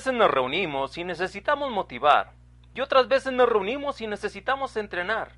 Veces nos reunimos y necesitamos motivar, y otras veces nos reunimos y necesitamos entrenar.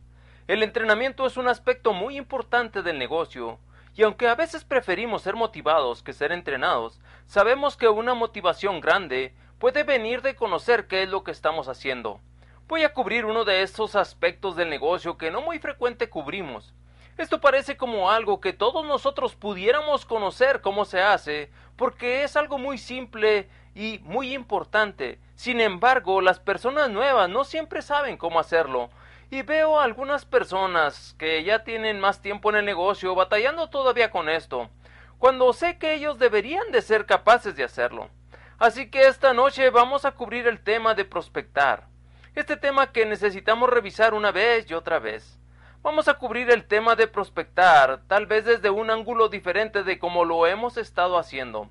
El entrenamiento es un aspecto muy importante del negocio, y aunque a veces preferimos ser motivados que ser entrenados, sabemos que una motivación grande puede venir de conocer qué es lo que estamos haciendo. Voy a cubrir uno de esos aspectos del negocio que no muy frecuente cubrimos. Esto parece como algo que todos nosotros pudiéramos conocer cómo se hace, porque es algo muy simple y muy importante. Sin embargo, las personas nuevas no siempre saben cómo hacerlo. Y veo a algunas personas que ya tienen más tiempo en el negocio batallando todavía con esto, cuando sé que ellos deberían de ser capaces de hacerlo. Así que esta noche vamos a cubrir el tema de prospectar. Este tema que necesitamos revisar una vez y otra vez. Vamos a cubrir el tema de prospectar, tal vez desde un ángulo diferente de como lo hemos estado haciendo.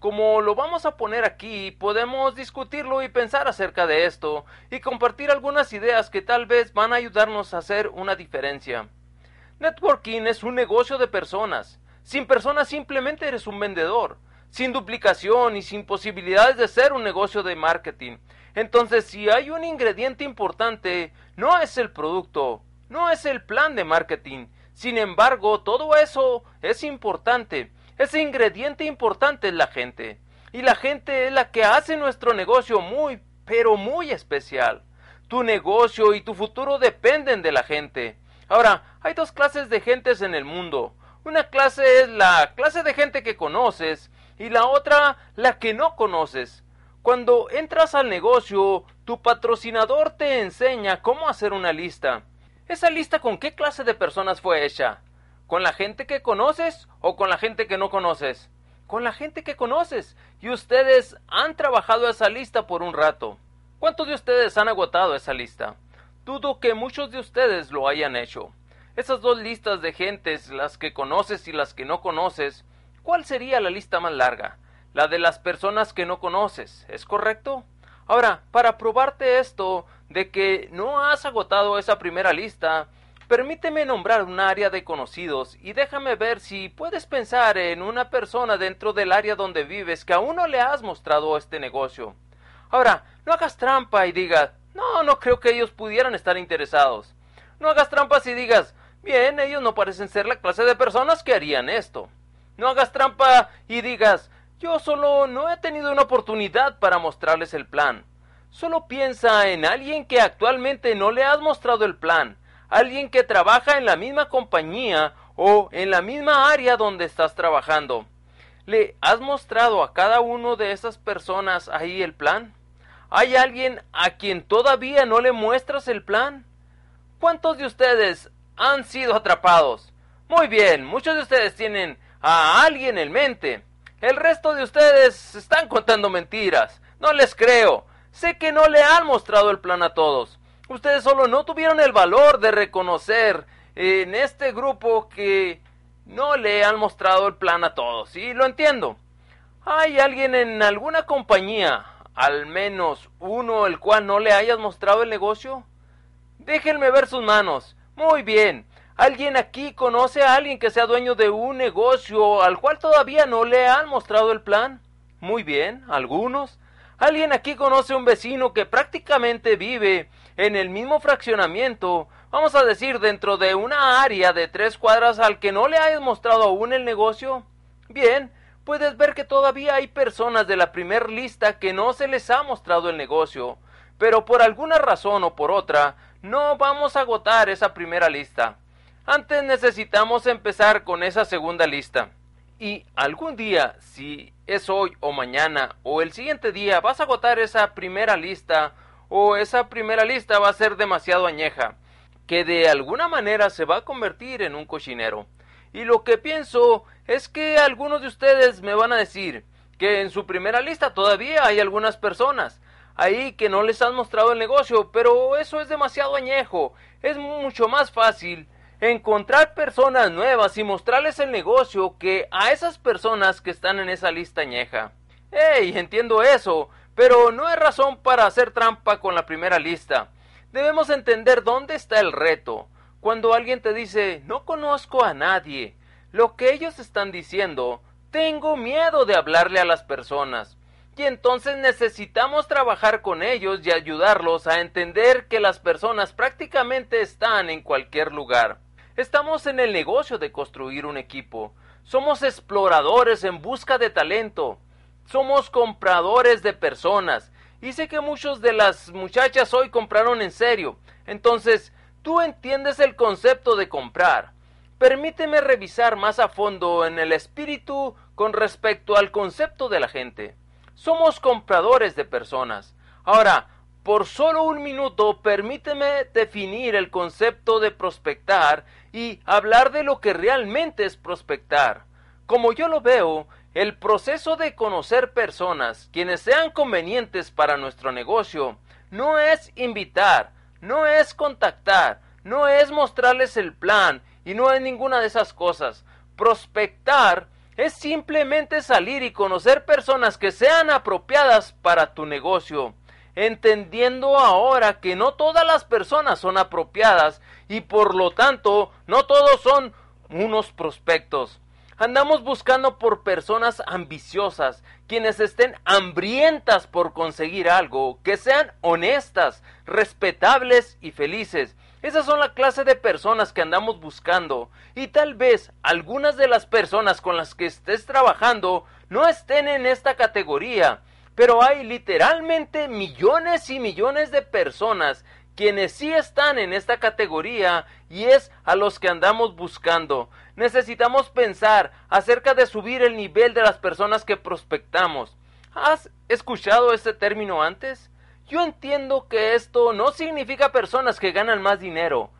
Como lo vamos a poner aquí, podemos discutirlo y pensar acerca de esto y compartir algunas ideas que tal vez van a ayudarnos a hacer una diferencia. Networking es un negocio de personas. Sin personas simplemente eres un vendedor, sin duplicación y sin posibilidades de ser un negocio de marketing. Entonces, si hay un ingrediente importante, no es el producto, no es el plan de marketing. Sin embargo, todo eso es importante ese ingrediente importante es la gente. Y la gente es la que hace nuestro negocio muy, pero muy especial. Tu negocio y tu futuro dependen de la gente. Ahora, hay dos clases de gentes en el mundo. Una clase es la clase de gente que conoces y la otra la que no conoces. Cuando entras al negocio, tu patrocinador te enseña cómo hacer una lista. ¿Esa lista con qué clase de personas fue hecha? ¿Con la gente que conoces o con la gente que no conoces? Con la gente que conoces. Y ustedes han trabajado esa lista por un rato. ¿Cuántos de ustedes han agotado esa lista? Dudo que muchos de ustedes lo hayan hecho. Esas dos listas de gentes, las que conoces y las que no conoces, ¿cuál sería la lista más larga? La de las personas que no conoces, ¿es correcto? Ahora, para probarte esto de que no has agotado esa primera lista, Permíteme nombrar un área de conocidos y déjame ver si puedes pensar en una persona dentro del área donde vives que aún no le has mostrado este negocio. Ahora, no hagas trampa y digas, no, no creo que ellos pudieran estar interesados. No hagas trampas y digas, bien, ellos no parecen ser la clase de personas que harían esto. No hagas trampa y digas, yo solo no he tenido una oportunidad para mostrarles el plan. Solo piensa en alguien que actualmente no le has mostrado el plan alguien que trabaja en la misma compañía o en la misma área donde estás trabajando. ¿Le has mostrado a cada uno de esas personas ahí el plan? ¿Hay alguien a quien todavía no le muestras el plan? ¿Cuántos de ustedes han sido atrapados? Muy bien, muchos de ustedes tienen a alguien en mente. El resto de ustedes están contando mentiras. No les creo. Sé que no le han mostrado el plan a todos. Ustedes solo no tuvieron el valor de reconocer en este grupo que no le han mostrado el plan a todos. Y lo entiendo. ¿Hay alguien en alguna compañía, al menos uno, el cual no le hayas mostrado el negocio? Déjenme ver sus manos. Muy bien. ¿Alguien aquí conoce a alguien que sea dueño de un negocio al cual todavía no le han mostrado el plan? Muy bien, algunos. ¿Alguien aquí conoce un vecino que prácticamente vive en el mismo fraccionamiento, vamos a decir dentro de una área de tres cuadras al que no le hayas mostrado aún el negocio? Bien, puedes ver que todavía hay personas de la primer lista que no se les ha mostrado el negocio, pero por alguna razón o por otra, no vamos a agotar esa primera lista. Antes necesitamos empezar con esa segunda lista. Y algún día, si es hoy o mañana o el siguiente día, vas a agotar esa primera lista o esa primera lista va a ser demasiado añeja, que de alguna manera se va a convertir en un cochinero. Y lo que pienso es que algunos de ustedes me van a decir que en su primera lista todavía hay algunas personas ahí que no les han mostrado el negocio, pero eso es demasiado añejo. Es mucho más fácil encontrar personas nuevas y mostrarles el negocio que a esas personas que están en esa lista añeja. ¡Ey! Entiendo eso, pero no hay razón para hacer trampa con la primera lista. Debemos entender dónde está el reto. Cuando alguien te dice no conozco a nadie, lo que ellos están diciendo, tengo miedo de hablarle a las personas. Y entonces necesitamos trabajar con ellos y ayudarlos a entender que las personas prácticamente están en cualquier lugar. Estamos en el negocio de construir un equipo. Somos exploradores en busca de talento. Somos compradores de personas. Y sé que muchos de las muchachas hoy compraron en serio. Entonces, tú entiendes el concepto de comprar. Permíteme revisar más a fondo en el espíritu con respecto al concepto de la gente. Somos compradores de personas. Ahora, por solo un minuto, permíteme definir el concepto de prospectar y hablar de lo que realmente es prospectar. Como yo lo veo, el proceso de conocer personas quienes sean convenientes para nuestro negocio no es invitar, no es contactar, no es mostrarles el plan y no es ninguna de esas cosas. Prospectar es simplemente salir y conocer personas que sean apropiadas para tu negocio, entendiendo ahora que no todas las personas son apropiadas y por lo tanto no todos son unos prospectos. Andamos buscando por personas ambiciosas, quienes estén hambrientas por conseguir algo, que sean honestas, respetables y felices, esas son la clase de personas que andamos buscando. Y tal vez algunas de las personas con las que estés trabajando no estén en esta categoría, pero hay literalmente millones y millones de personas quienes sí están en esta categoría y es a los que andamos buscando. Necesitamos pensar acerca de subir el nivel de las personas que prospectamos. ¿Has escuchado este término antes? Yo entiendo que esto no significa personas que ganan más dinero.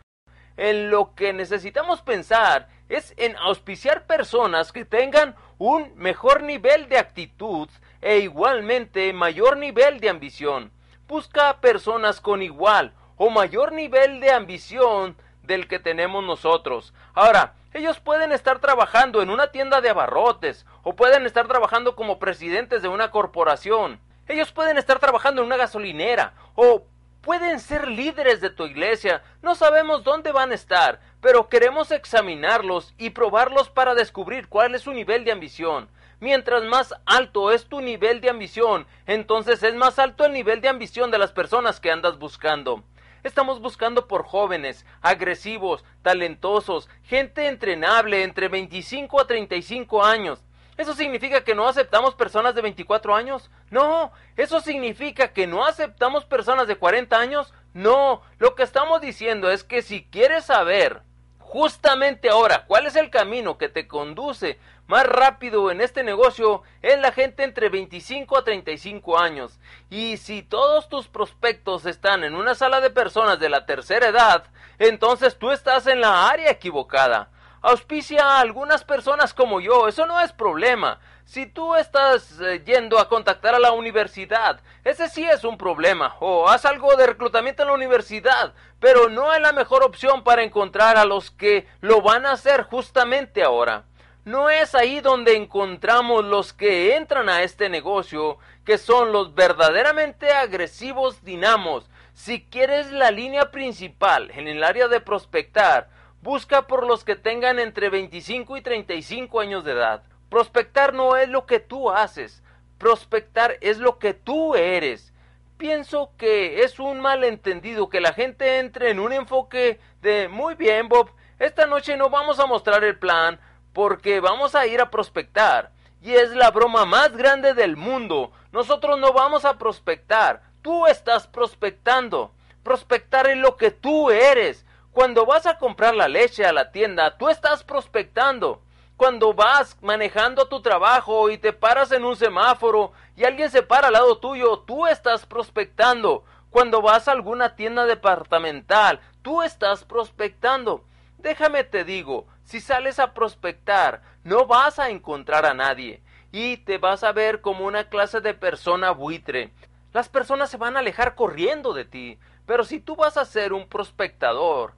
En lo que necesitamos pensar es en auspiciar personas que tengan un mejor nivel de actitud e igualmente mayor nivel de ambición. Busca personas con igual o mayor nivel de ambición del que tenemos nosotros. Ahora, ellos pueden estar trabajando en una tienda de abarrotes o pueden estar trabajando como presidentes de una corporación. Ellos pueden estar trabajando en una gasolinera o pueden ser líderes de tu iglesia. No sabemos dónde van a estar, pero queremos examinarlos y probarlos para descubrir cuál es su nivel de ambición. Mientras más alto es tu nivel de ambición, entonces es más alto el nivel de ambición de las personas que andas buscando. Estamos buscando por jóvenes, agresivos, talentosos, gente entrenable entre 25 a 35 años. ¿Eso significa que no aceptamos personas de 24 años? No. ¿Eso significa que no aceptamos personas de 40 años? No. Lo que estamos diciendo es que si quieres saber justamente ahora cuál es el camino que te conduce más rápido en este negocio, es la gente entre 25 a 35 años. Y si todos tus prospectos están en una sala de personas de la tercera edad, entonces tú estás en la área equivocada auspicia a algunas personas como yo, eso no es problema. Si tú estás eh, yendo a contactar a la universidad, ese sí es un problema. O haz algo de reclutamiento en la universidad, pero no es la mejor opción para encontrar a los que lo van a hacer justamente ahora. No es ahí donde encontramos los que entran a este negocio, que son los verdaderamente agresivos dinamos. Si quieres la línea principal en el área de prospectar, Busca por los que tengan entre 25 y 35 años de edad. Prospectar no es lo que tú haces, prospectar es lo que tú eres. Pienso que es un malentendido que la gente entre en un enfoque de muy bien Bob, esta noche no vamos a mostrar el plan porque vamos a ir a prospectar. Y es la broma más grande del mundo. Nosotros no vamos a prospectar. Tú estás prospectando. Prospectar es lo que tú eres. Cuando vas a comprar la leche a la tienda, tú estás prospectando. Cuando vas manejando a tu trabajo y te paras en un semáforo y alguien se para al lado tuyo, tú estás prospectando. Cuando vas a alguna tienda departamental, tú estás prospectando. Déjame te digo, si sales a prospectar, no vas a encontrar a nadie y te vas a ver como una clase de persona buitre. Las personas se van a alejar corriendo de ti, pero si tú vas a ser un prospectador,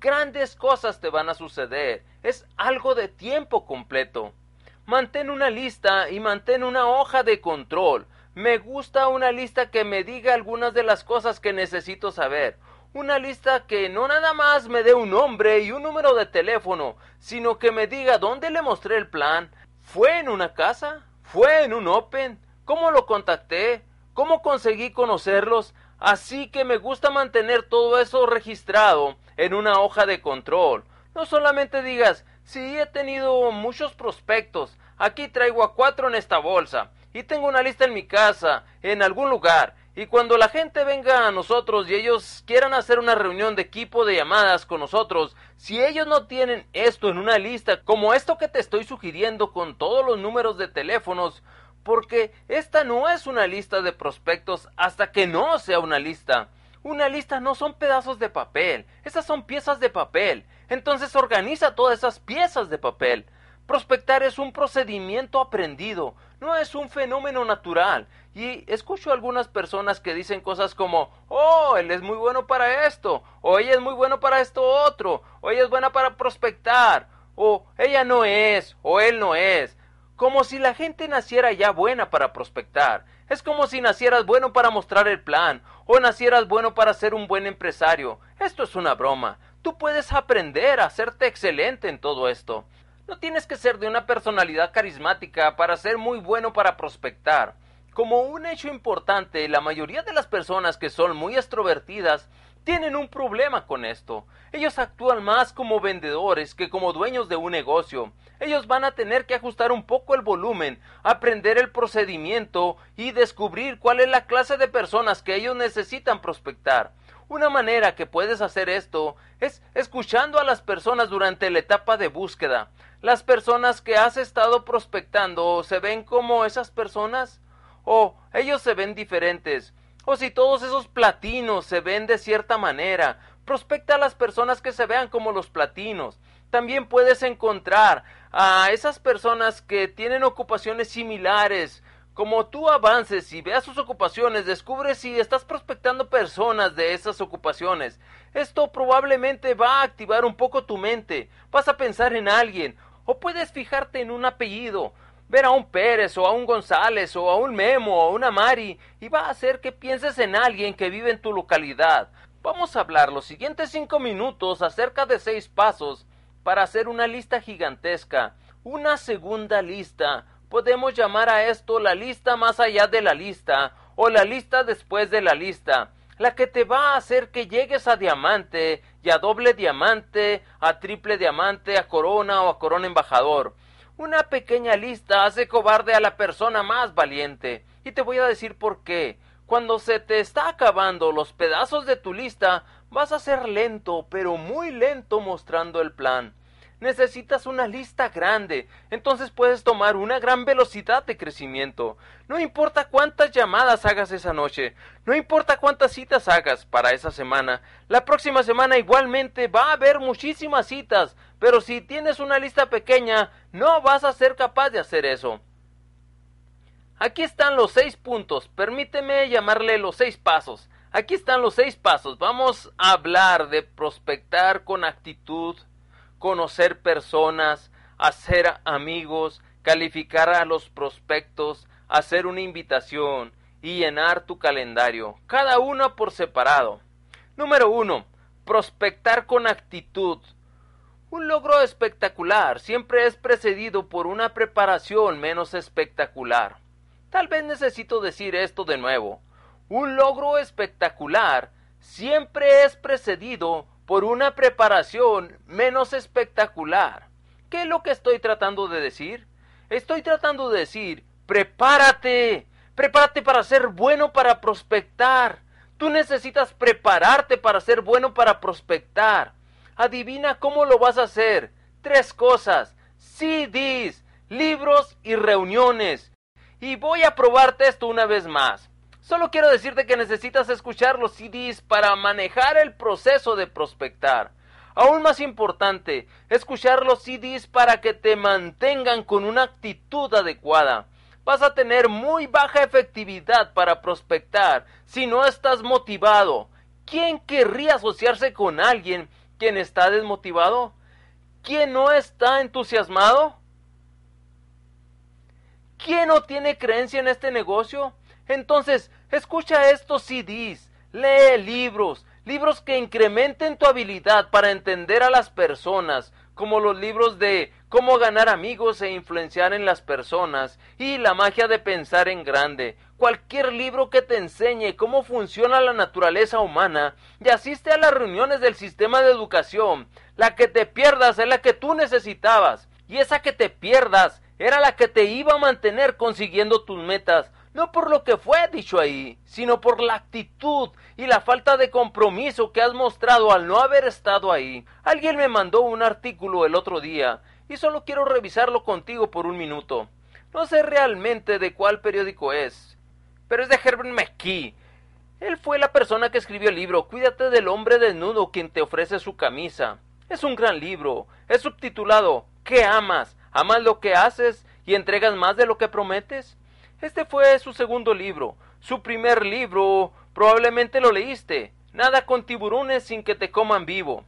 grandes cosas te van a suceder. Es algo de tiempo completo. Mantén una lista y mantén una hoja de control. Me gusta una lista que me diga algunas de las cosas que necesito saber. Una lista que no nada más me dé un nombre y un número de teléfono, sino que me diga dónde le mostré el plan. ¿Fue en una casa? ¿Fue en un Open? ¿Cómo lo contacté? ¿Cómo conseguí conocerlos? Así que me gusta mantener todo eso registrado en una hoja de control. No solamente digas, sí he tenido muchos prospectos, aquí traigo a cuatro en esta bolsa, y tengo una lista en mi casa, en algún lugar, y cuando la gente venga a nosotros y ellos quieran hacer una reunión de equipo de llamadas con nosotros, si ellos no tienen esto en una lista, como esto que te estoy sugiriendo con todos los números de teléfonos, porque esta no es una lista de prospectos hasta que no sea una lista. Una lista no son pedazos de papel, esas son piezas de papel. Entonces organiza todas esas piezas de papel. Prospectar es un procedimiento aprendido, no es un fenómeno natural. Y escucho algunas personas que dicen cosas como, oh, él es muy bueno para esto, o ella es muy bueno para esto otro, o ella es buena para prospectar, o ella no es, o él no es como si la gente naciera ya buena para prospectar. Es como si nacieras bueno para mostrar el plan, o nacieras bueno para ser un buen empresario. Esto es una broma. Tú puedes aprender a hacerte excelente en todo esto. No tienes que ser de una personalidad carismática para ser muy bueno para prospectar. Como un hecho importante, la mayoría de las personas que son muy extrovertidas tienen un problema con esto. Ellos actúan más como vendedores que como dueños de un negocio. Ellos van a tener que ajustar un poco el volumen, aprender el procedimiento y descubrir cuál es la clase de personas que ellos necesitan prospectar. Una manera que puedes hacer esto es escuchando a las personas durante la etapa de búsqueda. Las personas que has estado prospectando se ven como esas personas o ellos se ven diferentes. O si todos esos platinos se ven de cierta manera, prospecta a las personas que se vean como los platinos. También puedes encontrar a esas personas que tienen ocupaciones similares. Como tú avances y veas sus ocupaciones, descubres si estás prospectando personas de esas ocupaciones. Esto probablemente va a activar un poco tu mente. Vas a pensar en alguien. O puedes fijarte en un apellido ver a un Pérez o a un González o a un Memo o a una Mari y va a hacer que pienses en alguien que vive en tu localidad. Vamos a hablar los siguientes cinco minutos acerca de seis pasos para hacer una lista gigantesca, una segunda lista. Podemos llamar a esto la lista más allá de la lista o la lista después de la lista, la que te va a hacer que llegues a diamante y a doble diamante, a triple diamante, a corona o a corona embajador. Una pequeña lista hace cobarde a la persona más valiente. Y te voy a decir por qué. Cuando se te está acabando los pedazos de tu lista, vas a ser lento, pero muy lento mostrando el plan necesitas una lista grande, entonces puedes tomar una gran velocidad de crecimiento. No importa cuántas llamadas hagas esa noche, no importa cuántas citas hagas para esa semana, la próxima semana igualmente va a haber muchísimas citas, pero si tienes una lista pequeña, no vas a ser capaz de hacer eso. Aquí están los seis puntos, permíteme llamarle los seis pasos. Aquí están los seis pasos. Vamos a hablar de prospectar con actitud, conocer personas, hacer amigos, calificar a los prospectos, hacer una invitación y llenar tu calendario, cada uno por separado. Número uno, prospectar con actitud. Un logro espectacular siempre es precedido por una preparación menos espectacular. Tal vez necesito decir esto de nuevo. Un logro espectacular siempre es precedido por una preparación menos espectacular. ¿Qué es lo que estoy tratando de decir? Estoy tratando de decir, prepárate, prepárate para ser bueno para prospectar. Tú necesitas prepararte para ser bueno para prospectar. Adivina cómo lo vas a hacer. Tres cosas. CDs, libros y reuniones. Y voy a probarte esto una vez más. Solo quiero decirte que necesitas escuchar los CDs para manejar el proceso de prospectar. Aún más importante, escuchar los CDs para que te mantengan con una actitud adecuada. Vas a tener muy baja efectividad para prospectar si no estás motivado. ¿Quién querría asociarse con alguien quien está desmotivado? ¿Quién no está entusiasmado? ¿Quién no tiene creencia en este negocio? Entonces, escucha estos CDs, lee libros, libros que incrementen tu habilidad para entender a las personas, como los libros de Cómo ganar amigos e influenciar en las personas y La magia de pensar en grande. Cualquier libro que te enseñe cómo funciona la naturaleza humana y asiste a las reuniones del sistema de educación. La que te pierdas es la que tú necesitabas y esa que te pierdas era la que te iba a mantener consiguiendo tus metas no por lo que fue dicho ahí, sino por la actitud y la falta de compromiso que has mostrado al no haber estado ahí. Alguien me mandó un artículo el otro día y solo quiero revisarlo contigo por un minuto. No sé realmente de cuál periódico es, pero es de Herbert McKee. Él fue la persona que escribió el libro Cuídate del hombre desnudo quien te ofrece su camisa. Es un gran libro. Es subtitulado ¿Qué amas? ¿Amas lo que haces y entregas más de lo que prometes? Este fue su segundo libro. Su primer libro probablemente lo leíste. Nada con tiburones sin que te coman vivo.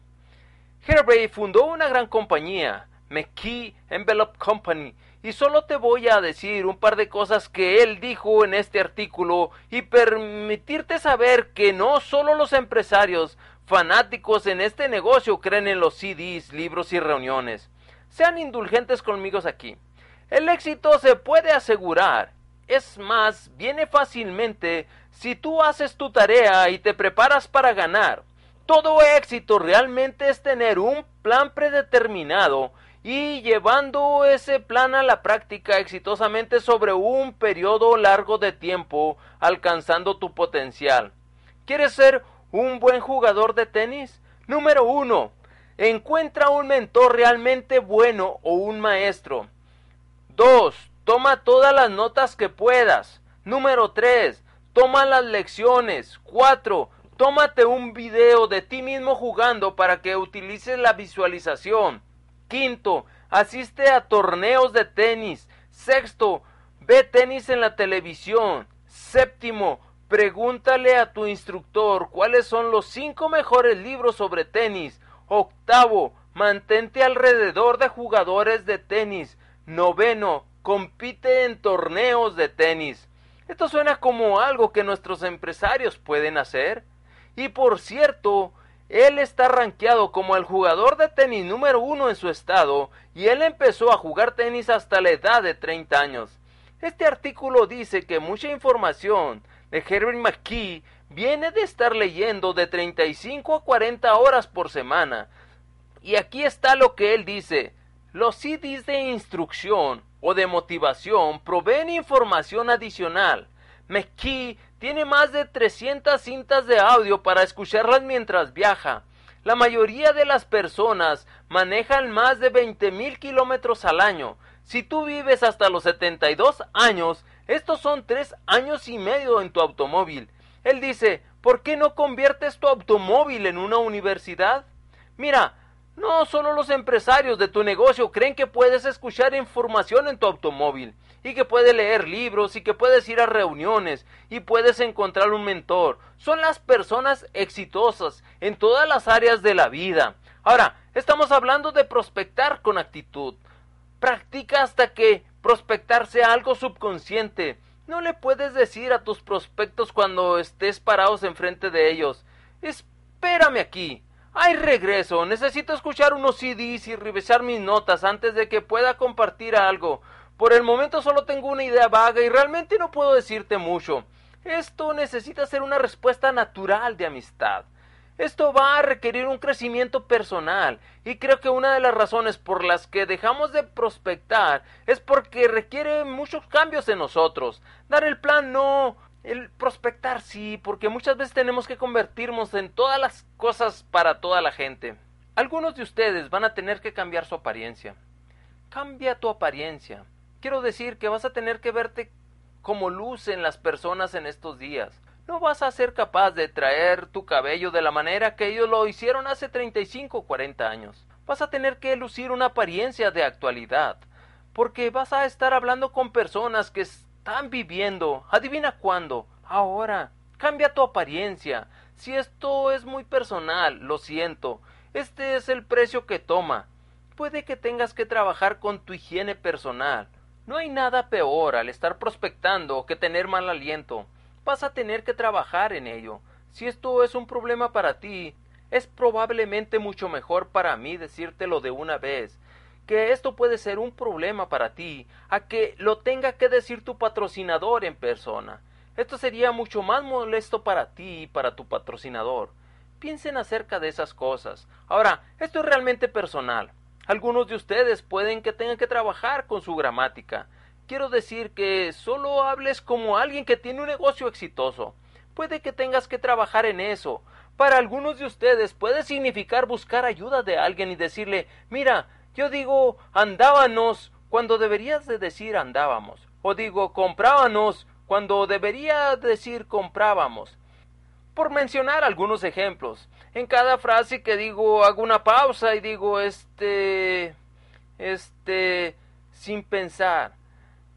Herbert fundó una gran compañía, McKee Envelope Company, y solo te voy a decir un par de cosas que él dijo en este artículo y permitirte saber que no solo los empresarios fanáticos en este negocio creen en los CDs, libros y reuniones. Sean indulgentes conmigo aquí. El éxito se puede asegurar es más, viene fácilmente si tú haces tu tarea y te preparas para ganar. Todo éxito realmente es tener un plan predeterminado y llevando ese plan a la práctica exitosamente sobre un periodo largo de tiempo, alcanzando tu potencial. ¿Quieres ser un buen jugador de tenis? Número uno, encuentra un mentor realmente bueno o un maestro. Dos, Toma todas las notas que puedas. Número 3. Toma las lecciones. 4. Tómate un video de ti mismo jugando para que utilices la visualización. Quinto, asiste a torneos de tenis. Sexto, ve tenis en la televisión. Séptimo, pregúntale a tu instructor cuáles son los cinco mejores libros sobre tenis. Octavo, mantente alrededor de jugadores de tenis. Noveno, compite en torneos de tenis. Esto suena como algo que nuestros empresarios pueden hacer. Y por cierto, él está rankeado como el jugador de tenis número uno en su estado y él empezó a jugar tenis hasta la edad de 30 años. Este artículo dice que mucha información de Herbert McKee viene de estar leyendo de 35 a 40 horas por semana. Y aquí está lo que él dice. Los CDs de instrucción o de motivación proveen información adicional. McKee tiene más de 300 cintas de audio para escucharlas mientras viaja. La mayoría de las personas manejan más de 20.000 kilómetros al año. Si tú vives hasta los 72 años, estos son tres años y medio en tu automóvil. Él dice, ¿por qué no conviertes tu automóvil en una universidad? Mira, no solo los empresarios de tu negocio creen que puedes escuchar información en tu automóvil y que puedes leer libros y que puedes ir a reuniones y puedes encontrar un mentor. Son las personas exitosas en todas las áreas de la vida. Ahora, estamos hablando de prospectar con actitud. Practica hasta que prospectar sea algo subconsciente. No le puedes decir a tus prospectos cuando estés parados enfrente de ellos. Espérame aquí. ¡Ay, regreso! Necesito escuchar unos CDs y revisar mis notas antes de que pueda compartir algo. Por el momento solo tengo una idea vaga y realmente no puedo decirte mucho. Esto necesita ser una respuesta natural de amistad. Esto va a requerir un crecimiento personal y creo que una de las razones por las que dejamos de prospectar es porque requiere muchos cambios en nosotros. Dar el plan no el prospectar sí, porque muchas veces tenemos que convertirnos en todas las cosas para toda la gente. Algunos de ustedes van a tener que cambiar su apariencia. cambia tu apariencia. Quiero decir que vas a tener que verte como lucen las personas en estos días. No vas a ser capaz de traer tu cabello de la manera que ellos lo hicieron hace 35 o 40 años. Vas a tener que lucir una apariencia de actualidad, porque vas a estar hablando con personas que están viviendo. Adivina cuándo. Ahora. Cambia tu apariencia. Si esto es muy personal, lo siento. Este es el precio que toma. Puede que tengas que trabajar con tu higiene personal. No hay nada peor al estar prospectando que tener mal aliento vas a tener que trabajar en ello. Si esto es un problema para ti, es probablemente mucho mejor para mí decírtelo de una vez, que esto puede ser un problema para ti, a que lo tenga que decir tu patrocinador en persona. Esto sería mucho más molesto para ti y para tu patrocinador. Piensen acerca de esas cosas. Ahora, esto es realmente personal. Algunos de ustedes pueden que tengan que trabajar con su gramática. Quiero decir que solo hables como alguien que tiene un negocio exitoso. Puede que tengas que trabajar en eso. Para algunos de ustedes puede significar buscar ayuda de alguien y decirle, mira, yo digo andábamos cuando deberías de decir andábamos. O digo comprábamos cuando debería decir comprábamos. Por mencionar algunos ejemplos. En cada frase que digo hago una pausa y digo este... este... sin pensar.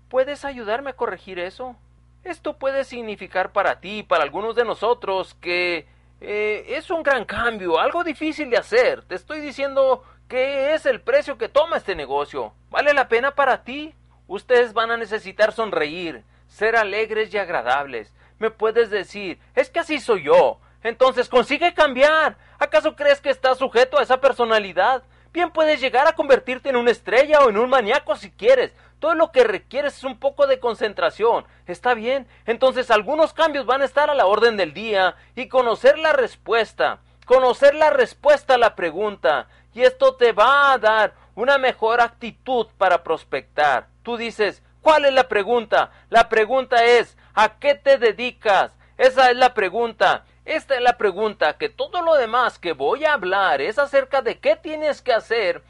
¿Puedes ayudarme a corregir eso? Esto puede significar para ti para algunos de nosotros que eh, es un gran cambio, algo difícil de hacer. Te estoy diciendo que es el precio que toma este negocio. ¿Vale la pena para ti? Ustedes van a necesitar sonreír, ser alegres y agradables. Me puedes decir, es que así soy yo. Entonces consigue cambiar. ¿Acaso crees que estás sujeto a esa personalidad? Bien puedes llegar a convertirte en una estrella o en un maníaco si quieres. Todo lo que requieres es un poco de concentración. ¿Está bien? Entonces algunos cambios van a estar a la orden del día y conocer la respuesta. Conocer la respuesta a la pregunta. Y esto te va a dar una mejor actitud para prospectar. Tú dices, ¿cuál es la pregunta? La pregunta es, ¿a qué te dedicas? Esa es la pregunta. Esta es la pregunta, que todo lo demás que voy a hablar es acerca de qué tienes que hacer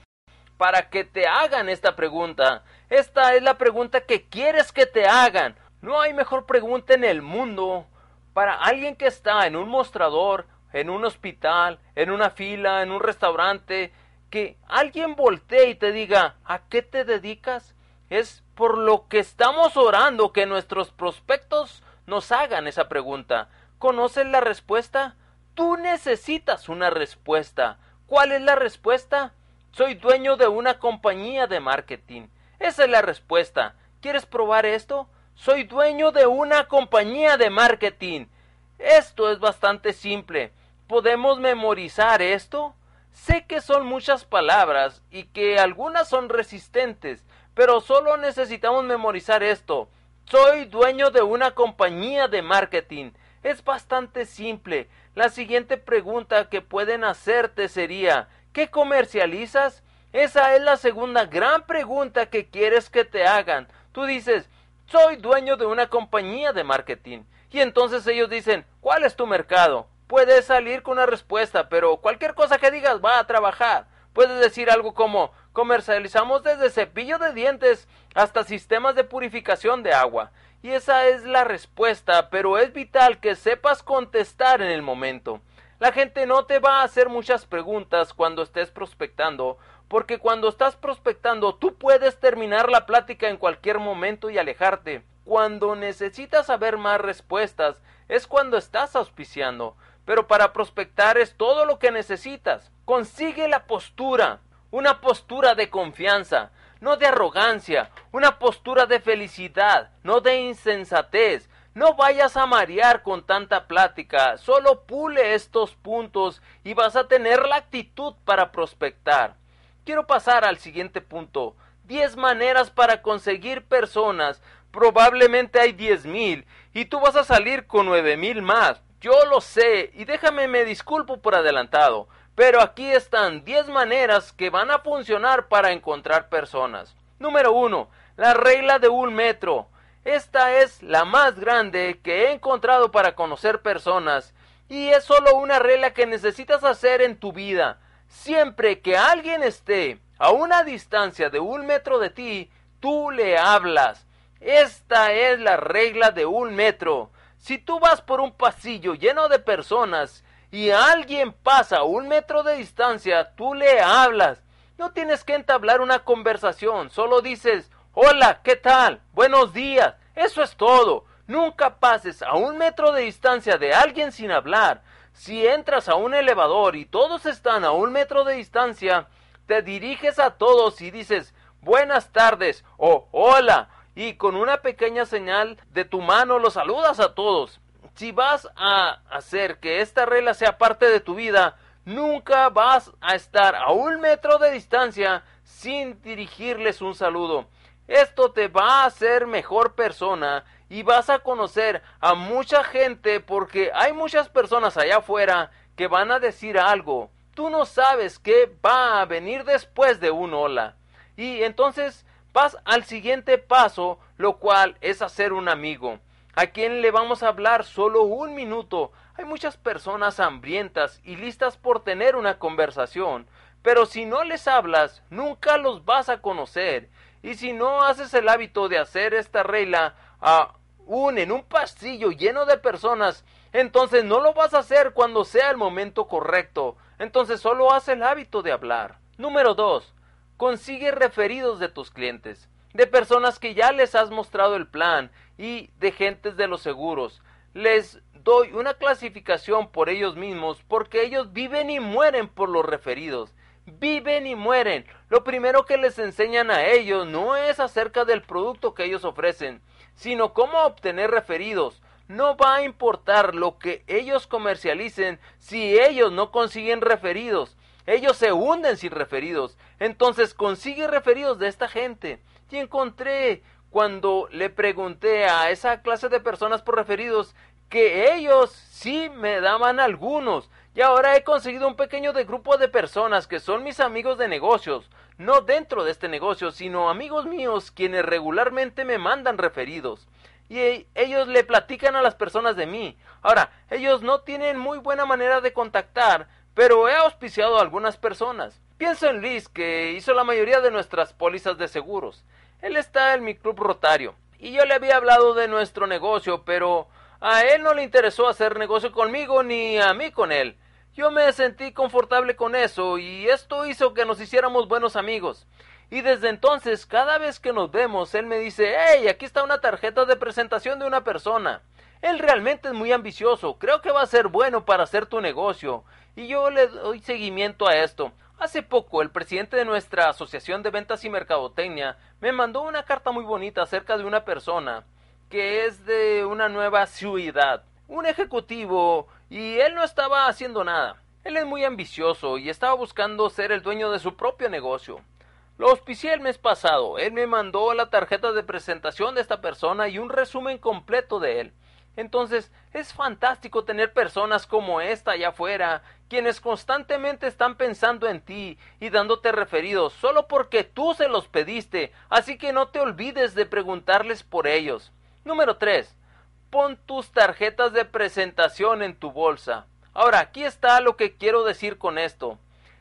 para que te hagan esta pregunta. Esta es la pregunta que quieres que te hagan. No hay mejor pregunta en el mundo para alguien que está en un mostrador, en un hospital, en una fila, en un restaurante, que alguien voltee y te diga, ¿a qué te dedicas? Es por lo que estamos orando que nuestros prospectos nos hagan esa pregunta. ¿Conoces la respuesta? Tú necesitas una respuesta. ¿Cuál es la respuesta? Soy dueño de una compañía de marketing. Esa es la respuesta. ¿Quieres probar esto? Soy dueño de una compañía de marketing. Esto es bastante simple. ¿Podemos memorizar esto? Sé que son muchas palabras y que algunas son resistentes, pero solo necesitamos memorizar esto. Soy dueño de una compañía de marketing. Es bastante simple. La siguiente pregunta que pueden hacerte sería ¿Qué comercializas? Esa es la segunda gran pregunta que quieres que te hagan. Tú dices, soy dueño de una compañía de marketing. Y entonces ellos dicen, ¿cuál es tu mercado? Puedes salir con una respuesta, pero cualquier cosa que digas va a trabajar. Puedes decir algo como, comercializamos desde cepillo de dientes hasta sistemas de purificación de agua. Y esa es la respuesta, pero es vital que sepas contestar en el momento. La gente no te va a hacer muchas preguntas cuando estés prospectando, porque cuando estás prospectando tú puedes terminar la plática en cualquier momento y alejarte. Cuando necesitas saber más respuestas es cuando estás auspiciando, pero para prospectar es todo lo que necesitas. Consigue la postura, una postura de confianza, no de arrogancia, una postura de felicidad, no de insensatez, no vayas a marear con tanta plática, solo pule estos puntos y vas a tener la actitud para prospectar. Quiero pasar al siguiente punto. Diez maneras para conseguir personas. Probablemente hay diez mil y tú vas a salir con nueve mil más. Yo lo sé y déjame me disculpo por adelantado, pero aquí están diez maneras que van a funcionar para encontrar personas. Número uno, la regla de un metro. Esta es la más grande que he encontrado para conocer personas y es solo una regla que necesitas hacer en tu vida. Siempre que alguien esté a una distancia de un metro de ti, tú le hablas. Esta es la regla de un metro. Si tú vas por un pasillo lleno de personas y alguien pasa a un metro de distancia, tú le hablas. No tienes que entablar una conversación, solo dices, hola, ¿qué tal? Buenos días. Eso es todo. Nunca pases a un metro de distancia de alguien sin hablar. Si entras a un elevador y todos están a un metro de distancia, te diriges a todos y dices buenas tardes o hola y con una pequeña señal de tu mano los saludas a todos. Si vas a hacer que esta regla sea parte de tu vida, nunca vas a estar a un metro de distancia sin dirigirles un saludo. Esto te va a hacer mejor persona y vas a conocer a mucha gente porque hay muchas personas allá afuera que van a decir algo. Tú no sabes qué va a venir después de un hola. Y entonces vas al siguiente paso, lo cual es hacer un amigo. ¿A quien le vamos a hablar solo un minuto? Hay muchas personas hambrientas y listas por tener una conversación, pero si no les hablas, nunca los vas a conocer. Y si no haces el hábito de hacer esta regla aún en un pasillo lleno de personas, entonces no lo vas a hacer cuando sea el momento correcto. Entonces solo haz el hábito de hablar. Número 2. Consigue referidos de tus clientes, de personas que ya les has mostrado el plan y de gentes de los seguros. Les doy una clasificación por ellos mismos porque ellos viven y mueren por los referidos. Viven y mueren. Lo primero que les enseñan a ellos no es acerca del producto que ellos ofrecen, sino cómo obtener referidos. No va a importar lo que ellos comercialicen si ellos no consiguen referidos. Ellos se hunden sin referidos. Entonces consigue referidos de esta gente. Y encontré cuando le pregunté a esa clase de personas por referidos que ellos sí me daban algunos. Y ahora he conseguido un pequeño grupo de personas que son mis amigos de negocios, no dentro de este negocio, sino amigos míos quienes regularmente me mandan referidos. Y ellos le platican a las personas de mí. Ahora, ellos no tienen muy buena manera de contactar, pero he auspiciado a algunas personas. Pienso en Liz, que hizo la mayoría de nuestras pólizas de seguros. Él está en mi club rotario, y yo le había hablado de nuestro negocio, pero a él no le interesó hacer negocio conmigo ni a mí con él. Yo me sentí confortable con eso, y esto hizo que nos hiciéramos buenos amigos. Y desde entonces, cada vez que nos vemos, él me dice, hey, aquí está una tarjeta de presentación de una persona. Él realmente es muy ambicioso, creo que va a ser bueno para hacer tu negocio y yo le doy seguimiento a esto. Hace poco el presidente de nuestra Asociación de Ventas y Mercadotecnia me mandó una carta muy bonita acerca de una persona que es de una nueva ciudad, un ejecutivo, y él no estaba haciendo nada. Él es muy ambicioso y estaba buscando ser el dueño de su propio negocio. Lo auspicié el mes pasado. Él me mandó la tarjeta de presentación de esta persona y un resumen completo de él. Entonces, es fantástico tener personas como esta allá afuera, quienes constantemente están pensando en ti y dándote referidos solo porque tú se los pediste, así que no te olvides de preguntarles por ellos. Número 3. Pon tus tarjetas de presentación en tu bolsa. Ahora, aquí está lo que quiero decir con esto.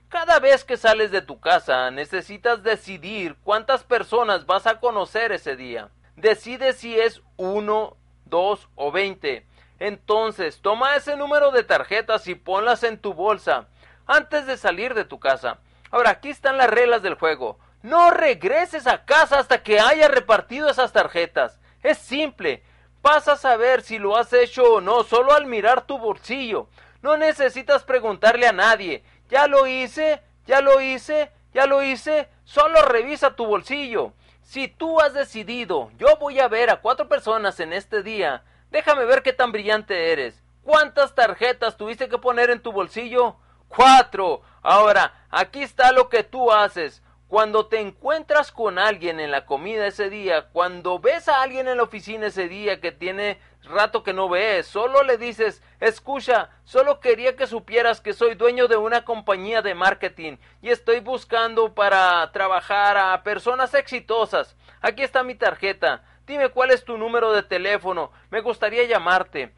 Cada vez que sales de tu casa necesitas decidir cuántas personas vas a conocer ese día. Decide si es uno, dos o veinte. Entonces, toma ese número de tarjetas y ponlas en tu bolsa antes de salir de tu casa. Ahora, aquí están las reglas del juego. No regreses a casa hasta que haya repartido esas tarjetas. Es simple. Vas a saber si lo has hecho o no solo al mirar tu bolsillo. No necesitas preguntarle a nadie. Ya lo hice, ya lo hice, ya lo hice. Solo revisa tu bolsillo. Si tú has decidido, yo voy a ver a cuatro personas en este día, déjame ver qué tan brillante eres. ¿Cuántas tarjetas tuviste que poner en tu bolsillo? Cuatro. Ahora, aquí está lo que tú haces. Cuando te encuentras con alguien en la comida ese día, cuando ves a alguien en la oficina ese día que tiene rato que no ves, solo le dices, escucha, solo quería que supieras que soy dueño de una compañía de marketing y estoy buscando para trabajar a personas exitosas. Aquí está mi tarjeta. Dime cuál es tu número de teléfono. Me gustaría llamarte.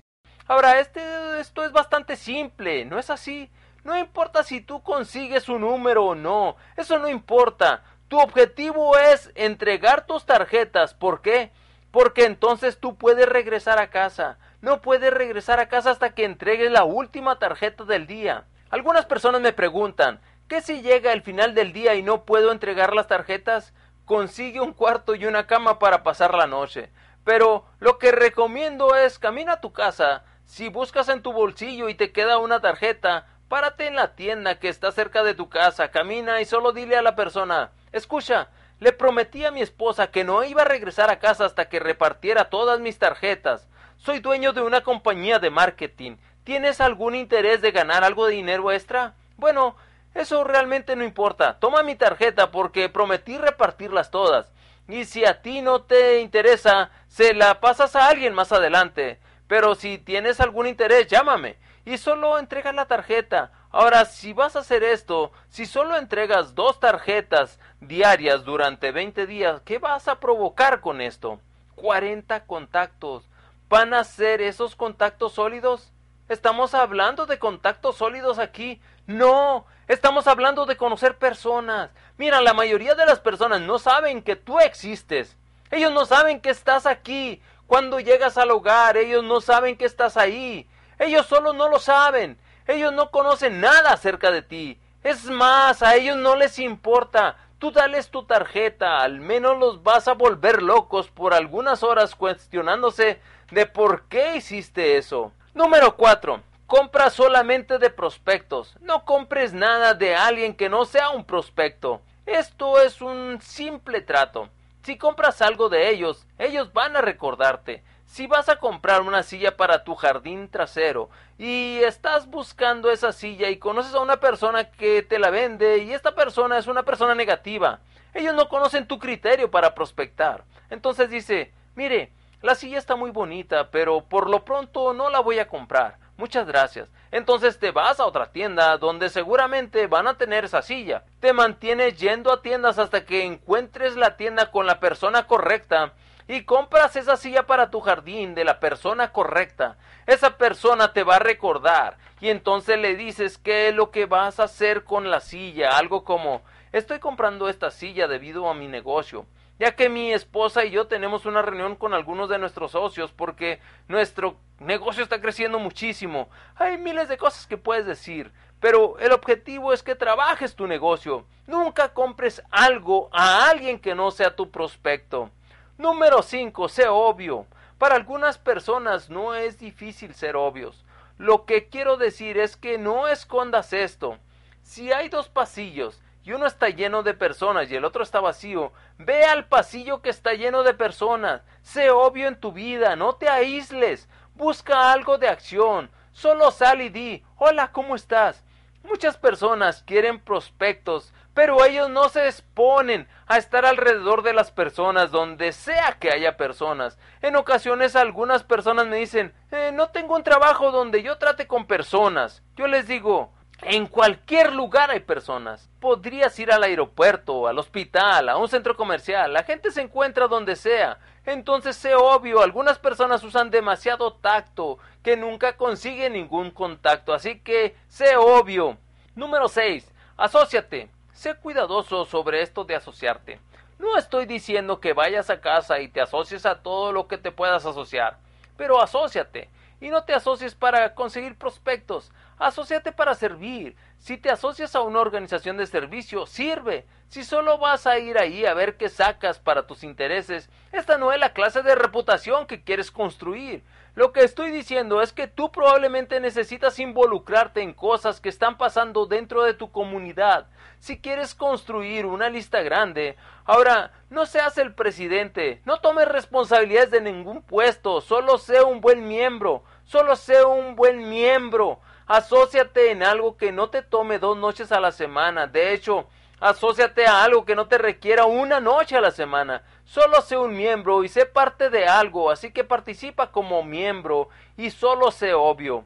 Ahora, este, esto es bastante simple, ¿no es así? No importa si tú consigues un número o no, eso no importa. Tu objetivo es entregar tus tarjetas. ¿Por qué? Porque entonces tú puedes regresar a casa. No puedes regresar a casa hasta que entregues la última tarjeta del día. Algunas personas me preguntan, ¿qué si llega el final del día y no puedo entregar las tarjetas? Consigue un cuarto y una cama para pasar la noche. Pero lo que recomiendo es camina a tu casa. Si buscas en tu bolsillo y te queda una tarjeta, párate en la tienda que está cerca de tu casa, camina y solo dile a la persona Escucha, le prometí a mi esposa que no iba a regresar a casa hasta que repartiera todas mis tarjetas. Soy dueño de una compañía de marketing. ¿Tienes algún interés de ganar algo de dinero extra? Bueno, eso realmente no importa. Toma mi tarjeta porque prometí repartirlas todas. Y si a ti no te interesa, se la pasas a alguien más adelante. Pero si tienes algún interés, llámame. Y solo entrega la tarjeta. Ahora, si vas a hacer esto, si solo entregas dos tarjetas diarias durante 20 días, ¿qué vas a provocar con esto? 40 contactos. ¿Van a ser esos contactos sólidos? ¿Estamos hablando de contactos sólidos aquí? No, estamos hablando de conocer personas. Mira, la mayoría de las personas no saben que tú existes. Ellos no saben que estás aquí. Cuando llegas al hogar, ellos no saben que estás ahí. Ellos solo no lo saben. Ellos no conocen nada acerca de ti. Es más, a ellos no les importa. Tú dales tu tarjeta, al menos los vas a volver locos por algunas horas cuestionándose de por qué hiciste eso. Número 4. Compra solamente de prospectos. No compres nada de alguien que no sea un prospecto. Esto es un simple trato. Si compras algo de ellos, ellos van a recordarte. Si vas a comprar una silla para tu jardín trasero y estás buscando esa silla y conoces a una persona que te la vende y esta persona es una persona negativa, ellos no conocen tu criterio para prospectar. Entonces dice, mire, la silla está muy bonita, pero por lo pronto no la voy a comprar. Muchas gracias. Entonces te vas a otra tienda donde seguramente van a tener esa silla. Te mantienes yendo a tiendas hasta que encuentres la tienda con la persona correcta y compras esa silla para tu jardín de la persona correcta, esa persona te va a recordar y entonces le dices qué es lo que vas a hacer con la silla, algo como estoy comprando esta silla debido a mi negocio, ya que mi esposa y yo tenemos una reunión con algunos de nuestros socios porque nuestro negocio está creciendo muchísimo. Hay miles de cosas que puedes decir, pero el objetivo es que trabajes tu negocio. Nunca compres algo a alguien que no sea tu prospecto. Número 5. Sé obvio. Para algunas personas no es difícil ser obvios. Lo que quiero decir es que no escondas esto. Si hay dos pasillos y uno está lleno de personas y el otro está vacío, ve al pasillo que está lleno de personas. Sé obvio en tu vida, no te aísles. Busca algo de acción. Solo sal y di, hola, ¿cómo estás? Muchas personas quieren prospectos, pero ellos no se exponen a estar alrededor de las personas donde sea que haya personas. En ocasiones algunas personas me dicen, eh, no tengo un trabajo donde yo trate con personas. Yo les digo, en cualquier lugar hay personas. Podrías ir al aeropuerto, al hospital, a un centro comercial. La gente se encuentra donde sea. Entonces sé obvio, algunas personas usan demasiado tacto que nunca consiguen ningún contacto. Así que sé obvio. Número 6. Asociate. Sé cuidadoso sobre esto de asociarte. No estoy diciendo que vayas a casa y te asocies a todo lo que te puedas asociar, pero asóciate. Y no te asocies para conseguir prospectos, asóciate para servir. Si te asocias a una organización de servicio, sirve. Si solo vas a ir ahí a ver qué sacas para tus intereses, esta no es la clase de reputación que quieres construir. Lo que estoy diciendo es que tú probablemente necesitas involucrarte en cosas que están pasando dentro de tu comunidad. Si quieres construir una lista grande, ahora no seas el presidente, no tomes responsabilidades de ningún puesto, solo sé un buen miembro, solo sé un buen miembro. Asociate en algo que no te tome dos noches a la semana. De hecho, Asociate a algo que no te requiera una noche a la semana. Solo sé un miembro y sé parte de algo, así que participa como miembro y solo sé obvio.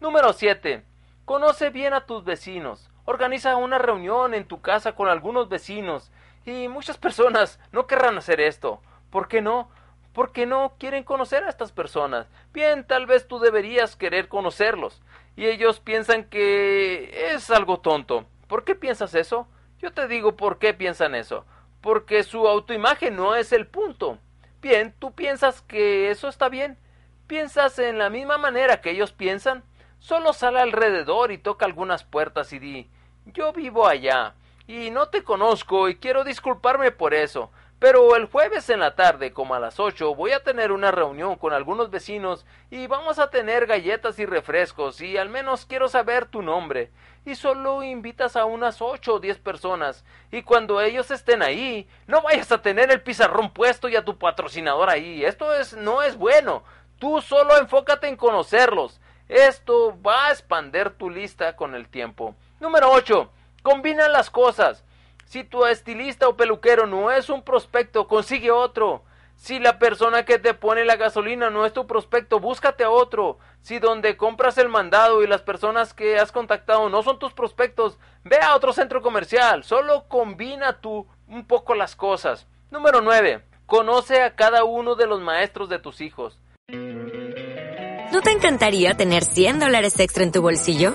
Número 7. Conoce bien a tus vecinos. Organiza una reunión en tu casa con algunos vecinos. Y muchas personas no querrán hacer esto. ¿Por qué no? Porque no quieren conocer a estas personas. Bien, tal vez tú deberías querer conocerlos. Y ellos piensan que es algo tonto. ¿Por qué piensas eso? Yo te digo por qué piensan eso. Porque su autoimagen no es el punto. Bien, tú piensas que eso está bien. Piensas en la misma manera que ellos piensan. Solo sale alrededor y toca algunas puertas y di yo vivo allá y no te conozco y quiero disculparme por eso. Pero el jueves en la tarde, como a las ocho, voy a tener una reunión con algunos vecinos y vamos a tener galletas y refrescos y al menos quiero saber tu nombre. Y solo invitas a unas ocho o diez personas y cuando ellos estén ahí, no vayas a tener el pizarrón puesto y a tu patrocinador ahí. Esto es no es bueno. Tú solo enfócate en conocerlos. Esto va a expander tu lista con el tiempo. Número 8. Combina las cosas. Si tu estilista o peluquero no es un prospecto, consigue otro. Si la persona que te pone la gasolina no es tu prospecto, búscate a otro. Si donde compras el mandado y las personas que has contactado no son tus prospectos, ve a otro centro comercial. Solo combina tú un poco las cosas. Número 9. Conoce a cada uno de los maestros de tus hijos. ¿No te encantaría tener 100 dólares extra en tu bolsillo?